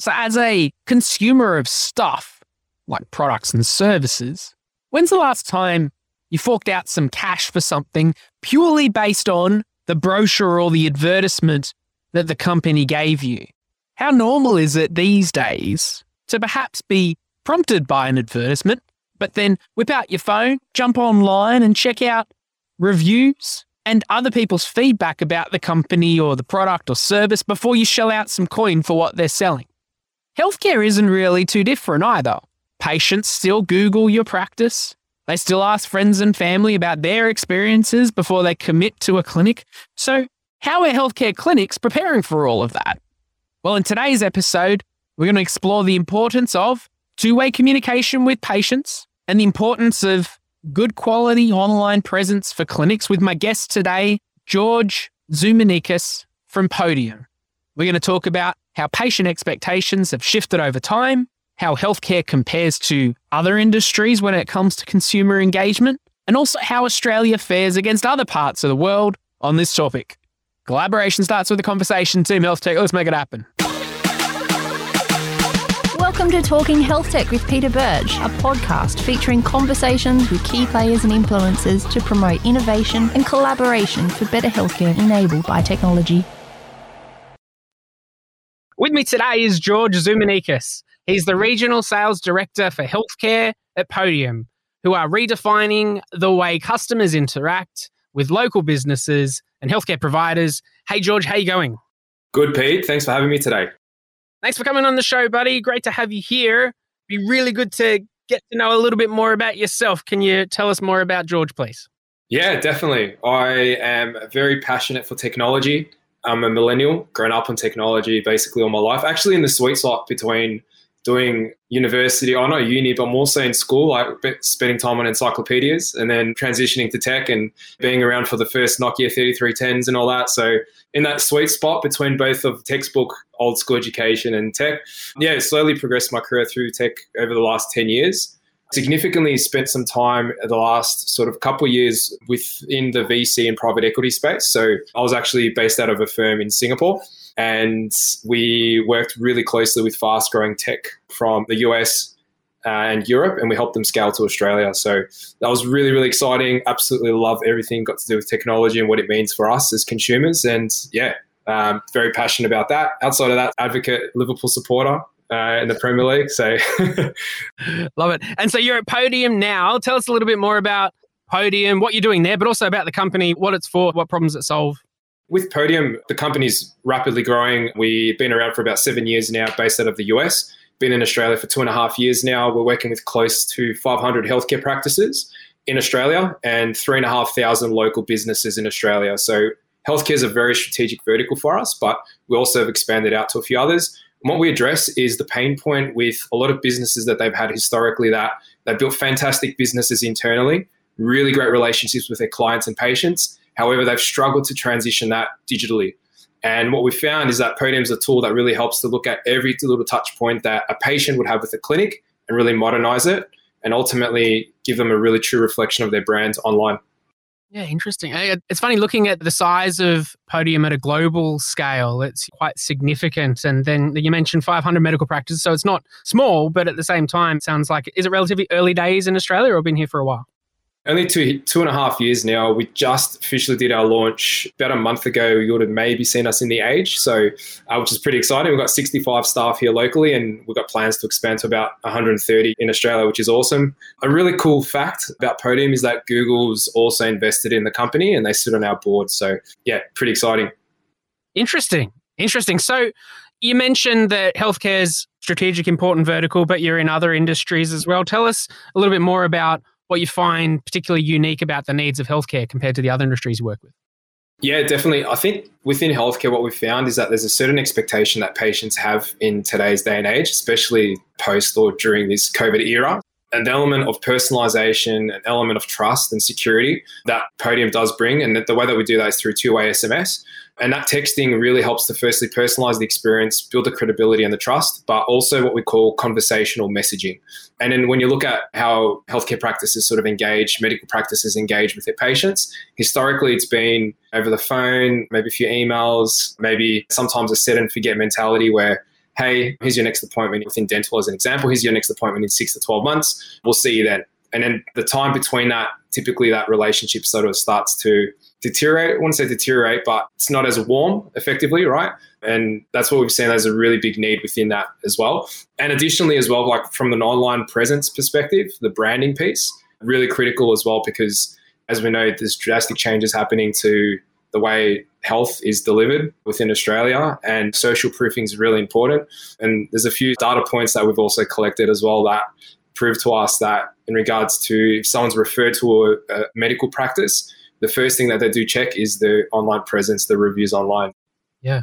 So, as a consumer of stuff like products and services, when's the last time you forked out some cash for something purely based on the brochure or the advertisement that the company gave you? How normal is it these days to perhaps be prompted by an advertisement, but then whip out your phone, jump online, and check out reviews and other people's feedback about the company or the product or service before you shell out some coin for what they're selling? Healthcare isn't really too different either. Patients still Google your practice. They still ask friends and family about their experiences before they commit to a clinic. So, how are healthcare clinics preparing for all of that? Well, in today's episode, we're going to explore the importance of two way communication with patients and the importance of good quality online presence for clinics with my guest today, George Zoumanikis from Podium. We're going to talk about how patient expectations have shifted over time, how healthcare compares to other industries when it comes to consumer engagement, and also how Australia fares against other parts of the world on this topic. Collaboration starts with a conversation. Team Health Tech, let's make it happen. Welcome to Talking Health Tech with Peter Birch, a podcast featuring conversations with key players and influencers to promote innovation and collaboration for better healthcare enabled by technology. With me today is George Zoumanikis. He's the Regional Sales Director for Healthcare at Podium, who are redefining the way customers interact with local businesses and healthcare providers. Hey, George, how you going? Good, Pete. Thanks for having me today. Thanks for coming on the show, buddy. Great to have you here. Be really good to get to know a little bit more about yourself. Can you tell us more about George, please? Yeah, definitely. I am very passionate for technology. I'm a millennial, grown up on technology basically all my life. Actually, in the sweet spot between doing university, or not uni, but more so in school, like spending time on encyclopedias and then transitioning to tech and being around for the first Nokia 3310s and all that. So in that sweet spot between both of textbook, old school education and tech, yeah, slowly progressed my career through tech over the last 10 years. Significantly spent some time the last sort of couple of years within the VC and private equity space. So I was actually based out of a firm in Singapore and we worked really closely with fast growing tech from the US and Europe, and we helped them scale to Australia. So that was really, really exciting. Absolutely love everything got to do with technology and what it means for us as consumers. And yeah, um, very passionate about that. Outside of that, advocate, Liverpool supporter. Uh, in the Premier League, so love it. And so you're at Podium now. Tell us a little bit more about Podium, what you're doing there, but also about the company, what it's for, what problems it solves. With Podium, the company's rapidly growing. We've been around for about seven years now, based out of the US. Been in Australia for two and a half years now. We're working with close to 500 healthcare practices in Australia and three and a half thousand local businesses in Australia. So healthcare is a very strategic vertical for us, but we also have expanded out to a few others. And what we address is the pain point with a lot of businesses that they've had historically that they've built fantastic businesses internally, really great relationships with their clients and patients, However, they've struggled to transition that digitally. And what we found is that Podium is a tool that really helps to look at every little touch point that a patient would have with a clinic and really modernize it and ultimately give them a really true reflection of their brand online. Yeah, interesting. It's funny looking at the size of Podium at a global scale. It's quite significant. And then you mentioned 500 medical practices. So it's not small, but at the same time, sounds like, is it relatively early days in Australia or been here for a while? Only two two and a half years now. We just officially did our launch about a month ago. You would have maybe seen us in the Age, so uh, which is pretty exciting. We've got 65 staff here locally, and we've got plans to expand to about 130 in Australia, which is awesome. A really cool fact about Podium is that Google's also invested in the company, and they sit on our board. So yeah, pretty exciting. Interesting, interesting. So you mentioned that healthcare's strategic important vertical, but you're in other industries as well. Tell us a little bit more about what you find particularly unique about the needs of healthcare compared to the other industries you work with? Yeah, definitely. I think within healthcare, what we've found is that there's a certain expectation that patients have in today's day and age, especially post or during this COVID era. An element of personalization, an element of trust and security that Podium does bring. And the way that we do that is through two way SMS. And that texting really helps to firstly personalize the experience, build the credibility and the trust, but also what we call conversational messaging. And then when you look at how healthcare practices sort of engage, medical practices engage with their patients, historically it's been over the phone, maybe a few emails, maybe sometimes a set and forget mentality where hey, here's your next appointment within dental as an example. Here's your next appointment in six to 12 months. We'll see you then. And then the time between that, typically that relationship sort of starts to deteriorate. I wouldn't say deteriorate, but it's not as warm effectively, right? And that's what we've seen as a really big need within that as well. And additionally, as well, like from an online presence perspective, the branding piece, really critical as well, because as we know, there's drastic changes happening to the way health is delivered within Australia, and social proofing is really important. And there's a few data points that we've also collected as well that prove to us that in regards to if someone's referred to a, a medical practice, the first thing that they do check is the online presence, the reviews online. Yeah.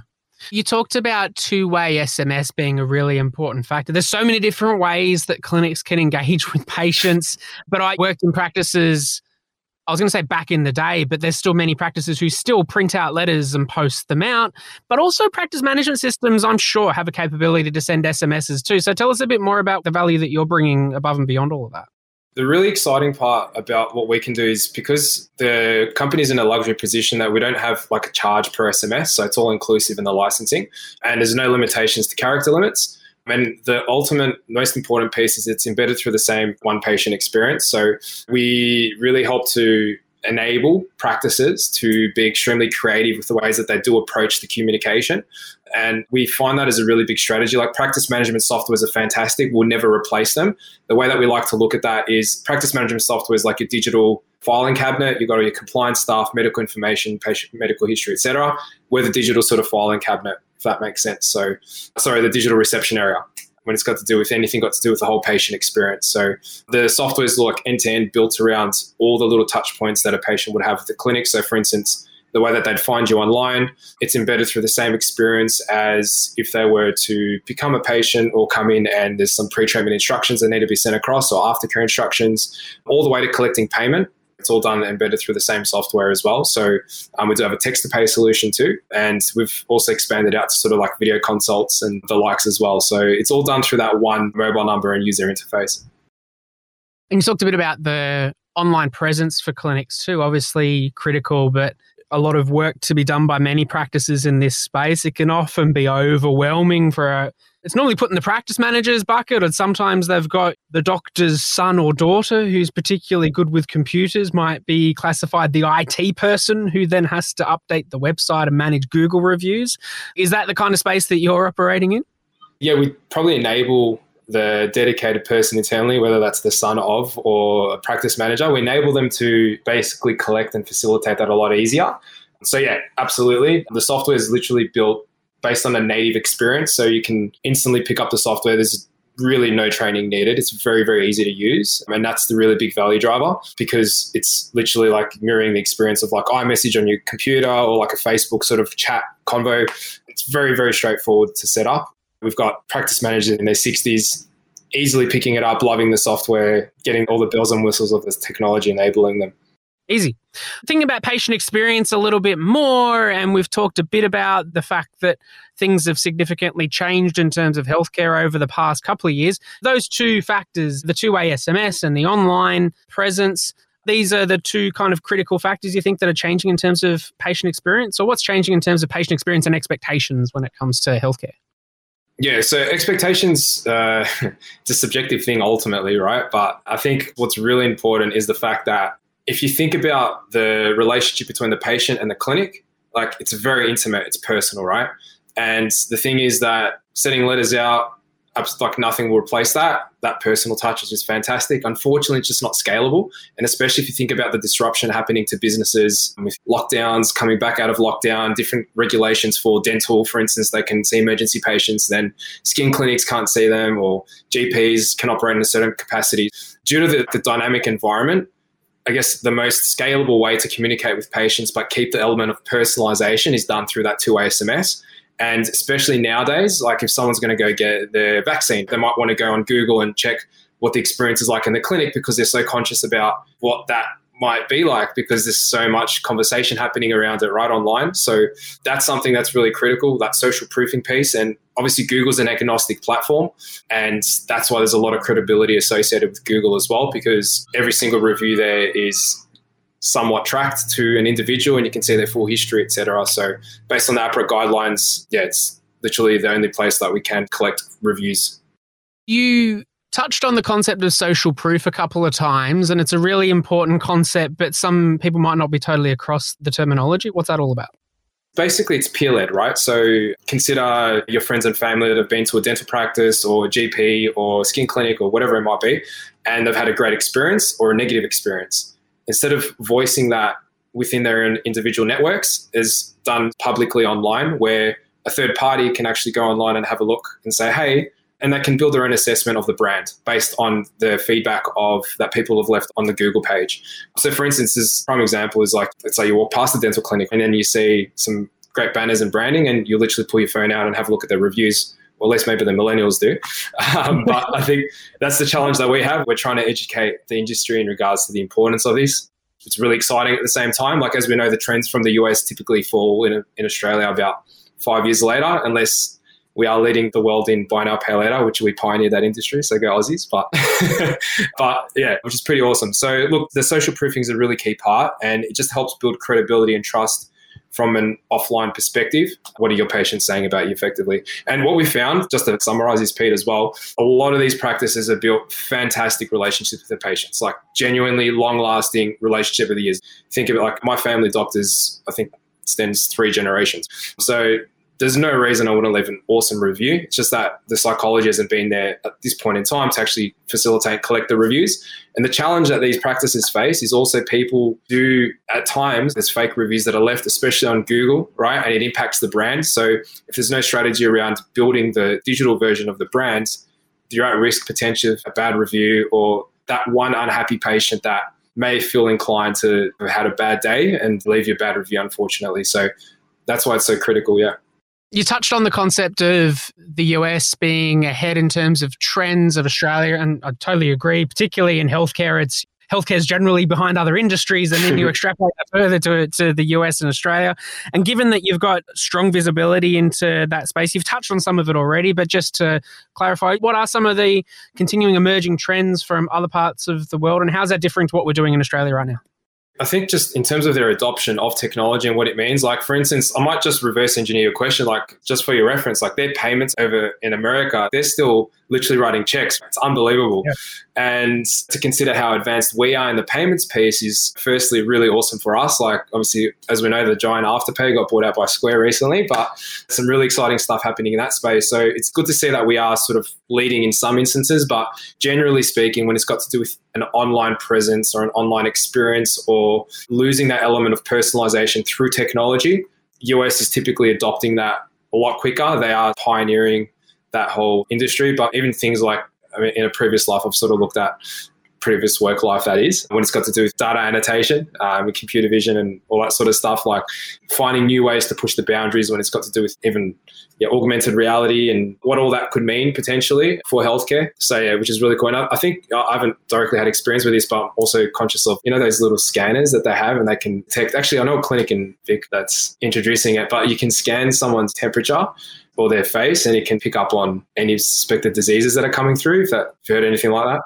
You talked about two way SMS being a really important factor. There's so many different ways that clinics can engage with patients, but I worked in practices I was going to say back in the day, but there's still many practices who still print out letters and post them out. But also, practice management systems, I'm sure, have a capability to send SMSs too. So tell us a bit more about the value that you're bringing above and beyond all of that. The really exciting part about what we can do is because the company's in a luxury position that we don't have like a charge per SMS, so it's all inclusive in the licensing, and there's no limitations to character limits. And the ultimate, most important piece is it's embedded through the same one patient experience. So we really help to enable practices to be extremely creative with the ways that they do approach the communication. And we find that as a really big strategy. Like practice management softwares are fantastic, we'll never replace them. The way that we like to look at that is practice management software is like your digital filing cabinet, you've got all your compliance stuff, medical information, patient medical history, etc. We're the digital sort of filing cabinet if that makes sense. So, sorry, the digital reception area when it's got to do with anything got to do with the whole patient experience. So the software is like end to end built around all the little touch points that a patient would have at the clinic. So for instance, the way that they'd find you online, it's embedded through the same experience as if they were to become a patient or come in and there's some pre-treatment instructions that need to be sent across or aftercare instructions, all the way to collecting payment. It's all done embedded through the same software as well. So um, we do have a text to pay solution too. And we've also expanded out to sort of like video consults and the likes as well. So it's all done through that one mobile number and user interface. And you talked a bit about the online presence for clinics too, obviously critical, but a lot of work to be done by many practices in this space. It can often be overwhelming for a it's normally put in the practice manager's bucket, and sometimes they've got the doctor's son or daughter who's particularly good with computers, might be classified the IT person who then has to update the website and manage Google reviews. Is that the kind of space that you're operating in? Yeah, we probably enable the dedicated person internally, whether that's the son of or a practice manager, we enable them to basically collect and facilitate that a lot easier. So, yeah, absolutely. The software is literally built based on a native experience. So you can instantly pick up the software. There's really no training needed. It's very, very easy to use. And that's the really big value driver because it's literally like mirroring the experience of like iMessage on your computer or like a Facebook sort of chat convo. It's very, very straightforward to set up. We've got practice managers in their 60s easily picking it up, loving the software, getting all the bells and whistles of this technology, enabling them. Easy. Thinking about patient experience a little bit more, and we've talked a bit about the fact that things have significantly changed in terms of healthcare over the past couple of years. Those two factors, the two way SMS and the online presence, these are the two kind of critical factors you think that are changing in terms of patient experience, or what's changing in terms of patient experience and expectations when it comes to healthcare? Yeah, so expectations, uh, it's a subjective thing ultimately, right? But I think what's really important is the fact that if you think about the relationship between the patient and the clinic, like it's very intimate, it's personal, right? And the thing is that sending letters out, like nothing will replace that. That personal touch is just fantastic. Unfortunately, it's just not scalable. And especially if you think about the disruption happening to businesses with lockdowns, coming back out of lockdown, different regulations for dental, for instance, they can see emergency patients, then skin clinics can't see them, or GPs can operate in a certain capacity. Due to the, the dynamic environment, I guess the most scalable way to communicate with patients but keep the element of personalization is done through that two-way SMS. And especially nowadays, like if someone's going to go get their vaccine, they might want to go on Google and check what the experience is like in the clinic because they're so conscious about what that might be like because there's so much conversation happening around it right online. So that's something that's really critical, that social proofing piece. And obviously, Google's an agnostic platform. And that's why there's a lot of credibility associated with Google as well, because every single review there is somewhat tracked to an individual and you can see their full history, etc. So based on the AHPRA guidelines, yeah, it's literally the only place that we can collect reviews. You touched on the concept of social proof a couple of times, and it's a really important concept, but some people might not be totally across the terminology. What's that all about? Basically, it's peer led, right? So consider your friends and family that have been to a dental practice or GP or skin clinic or whatever it might be, and they've had a great experience or a negative experience. Instead of voicing that within their own individual networks, is done publicly online where a third party can actually go online and have a look and say, hey, and they can build their own assessment of the brand based on the feedback of that people have left on the Google page. So, for instance, this prime example is like, let's say you walk past the dental clinic and then you see some great banners and branding, and you literally pull your phone out and have a look at their reviews. Or at least maybe the millennials do. Um, but I think that's the challenge that we have. We're trying to educate the industry in regards to the importance of this. It's really exciting at the same time. Like, as we know, the trends from the US typically fall in, in Australia about five years later, unless we are leading the world in buy now, pay later, which we pioneered that industry. So go Aussies. But, but yeah, which is pretty awesome. So look, the social proofing is a really key part and it just helps build credibility and trust from an offline perspective. What are your patients saying about you effectively? And what we found, just to summarize this, Pete, as well, a lot of these practices have built fantastic relationships with their patients, like genuinely long lasting relationship of the years. Think of it like my family doctors, I think, extends three generations. So there's no reason I wouldn't leave an awesome review. It's just that the psychology hasn't been there at this point in time to actually facilitate, collect the reviews. And the challenge that these practices face is also people do at times there's fake reviews that are left, especially on Google, right? And it impacts the brand. So if there's no strategy around building the digital version of the brand, you're at risk potentially of a bad review or that one unhappy patient that may feel inclined to have had a bad day and leave you a bad review, unfortunately. So that's why it's so critical, yeah. You touched on the concept of the US being ahead in terms of trends of Australia, and I totally agree. Particularly in healthcare, it's healthcare is generally behind other industries, and then you extrapolate that further to, to the US and Australia. And given that you've got strong visibility into that space, you've touched on some of it already, but just to clarify, what are some of the continuing emerging trends from other parts of the world, and how's that different to what we're doing in Australia right now? I think just in terms of their adoption of technology and what it means, like for instance, I might just reverse engineer your question, like just for your reference, like their payments over in America, they're still literally writing checks. It's unbelievable. Yeah. And to consider how advanced we are in the payments piece is firstly really awesome for us. Like obviously, as we know, the giant Afterpay got bought out by Square recently, but some really exciting stuff happening in that space. So it's good to see that we are sort of leading in some instances, but generally speaking, when it's got to do with an online presence or an online experience or losing that element of personalization through technology, US is typically adopting that a lot quicker. They are pioneering that whole industry. But even things like, I mean, in a previous life, I've sort of looked at previous work life that is when it's got to do with data annotation um, with computer vision and all that sort of stuff like finding new ways to push the boundaries when it's got to do with even yeah, augmented reality and what all that could mean potentially for healthcare so yeah which is really cool and I, I think I haven't directly had experience with this but I'm also conscious of you know those little scanners that they have and they can detect actually I know a clinic in Vic that's introducing it but you can scan someone's temperature or their face, and it can pick up on any suspected diseases that are coming through. If that, if you heard anything like that.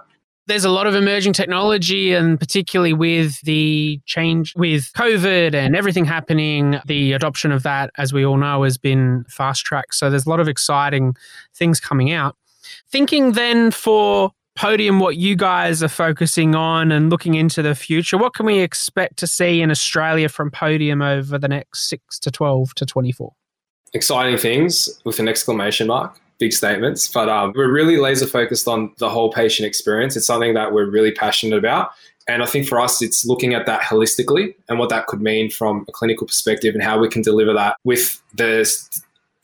There's a lot of emerging technology, and particularly with the change with COVID and everything happening, the adoption of that, as we all know, has been fast tracked. So there's a lot of exciting things coming out. Thinking then for Podium, what you guys are focusing on and looking into the future, what can we expect to see in Australia from Podium over the next six to 12 to 24? exciting things with an exclamation mark big statements but um, we're really laser focused on the whole patient experience. It's something that we're really passionate about. And i think for us it's looking at that holistically and what that could mean from a clinical perspective and how we can deliver that with the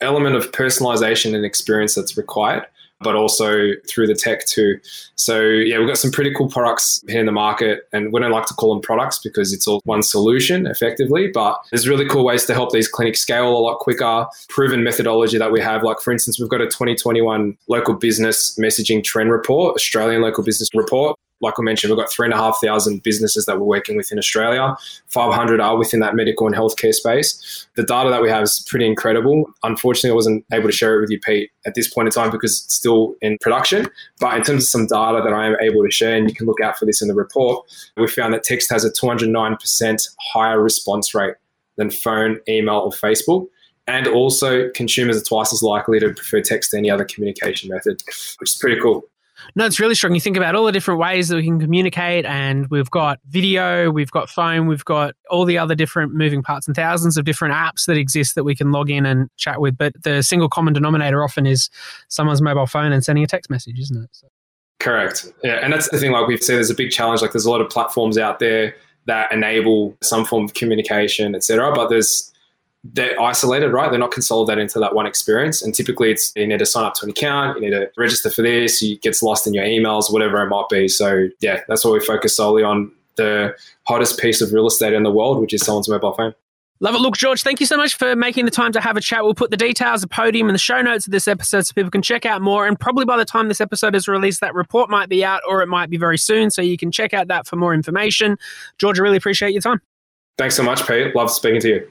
element of personalization and experience that's required but also through the tech too. So yeah, we've got some pretty cool products here in the market, and we don't like to call them products because it's all one solution effectively. But there's really cool ways to help these clinics scale a lot quicker. Proven methodology that we have, like for instance, we've got a 2021 local business messaging trend report, Australian local business report like I mentioned, we've got three and a half thousand businesses that we're working with in Australia. 500 are within that medical and healthcare space. The data that we have is pretty incredible. Unfortunately, I wasn't able to share it with you, Pete, at this point in time because it's still in production. But in terms of some data that I am able to share, and you can look out for this in the report, we found that text has a 209% higher response rate than phone, email, or Facebook And also, consumers are twice as likely to prefer text to any other communication method, which is pretty cool. No, it's really strong. You think about all the different ways that we can communicate, and we've got video, we've got phone, we've got all the other different moving parts and thousands of different apps that exist that we can log in and chat with. But the single common denominator often is someone's mobile phone and sending a text message, isn't it? So. Correct. Yeah. And that's the thing, like we've said, there's a big challenge. Like there's a lot of platforms out there that enable some form of communication, etc. But there's they're isolated, right? They're not consolidated into that one experience. And typically it's you need to sign up to an account, you need to register for this, it gets lost in your emails, whatever it might be. So yeah, that's why we focus solely on the hottest piece of real estate in the world, which is someone's mobile phone. Love it. Look, George, thank you so much for making the time to have a chat. We'll put the details of Podium and the show notes of this episode so people can check out more. And probably by the time this episode is released, that report might be out or it might be very soon. So you can check out that for more information. George, I really appreciate your time. Thanks so much, Pete. Love speaking to you.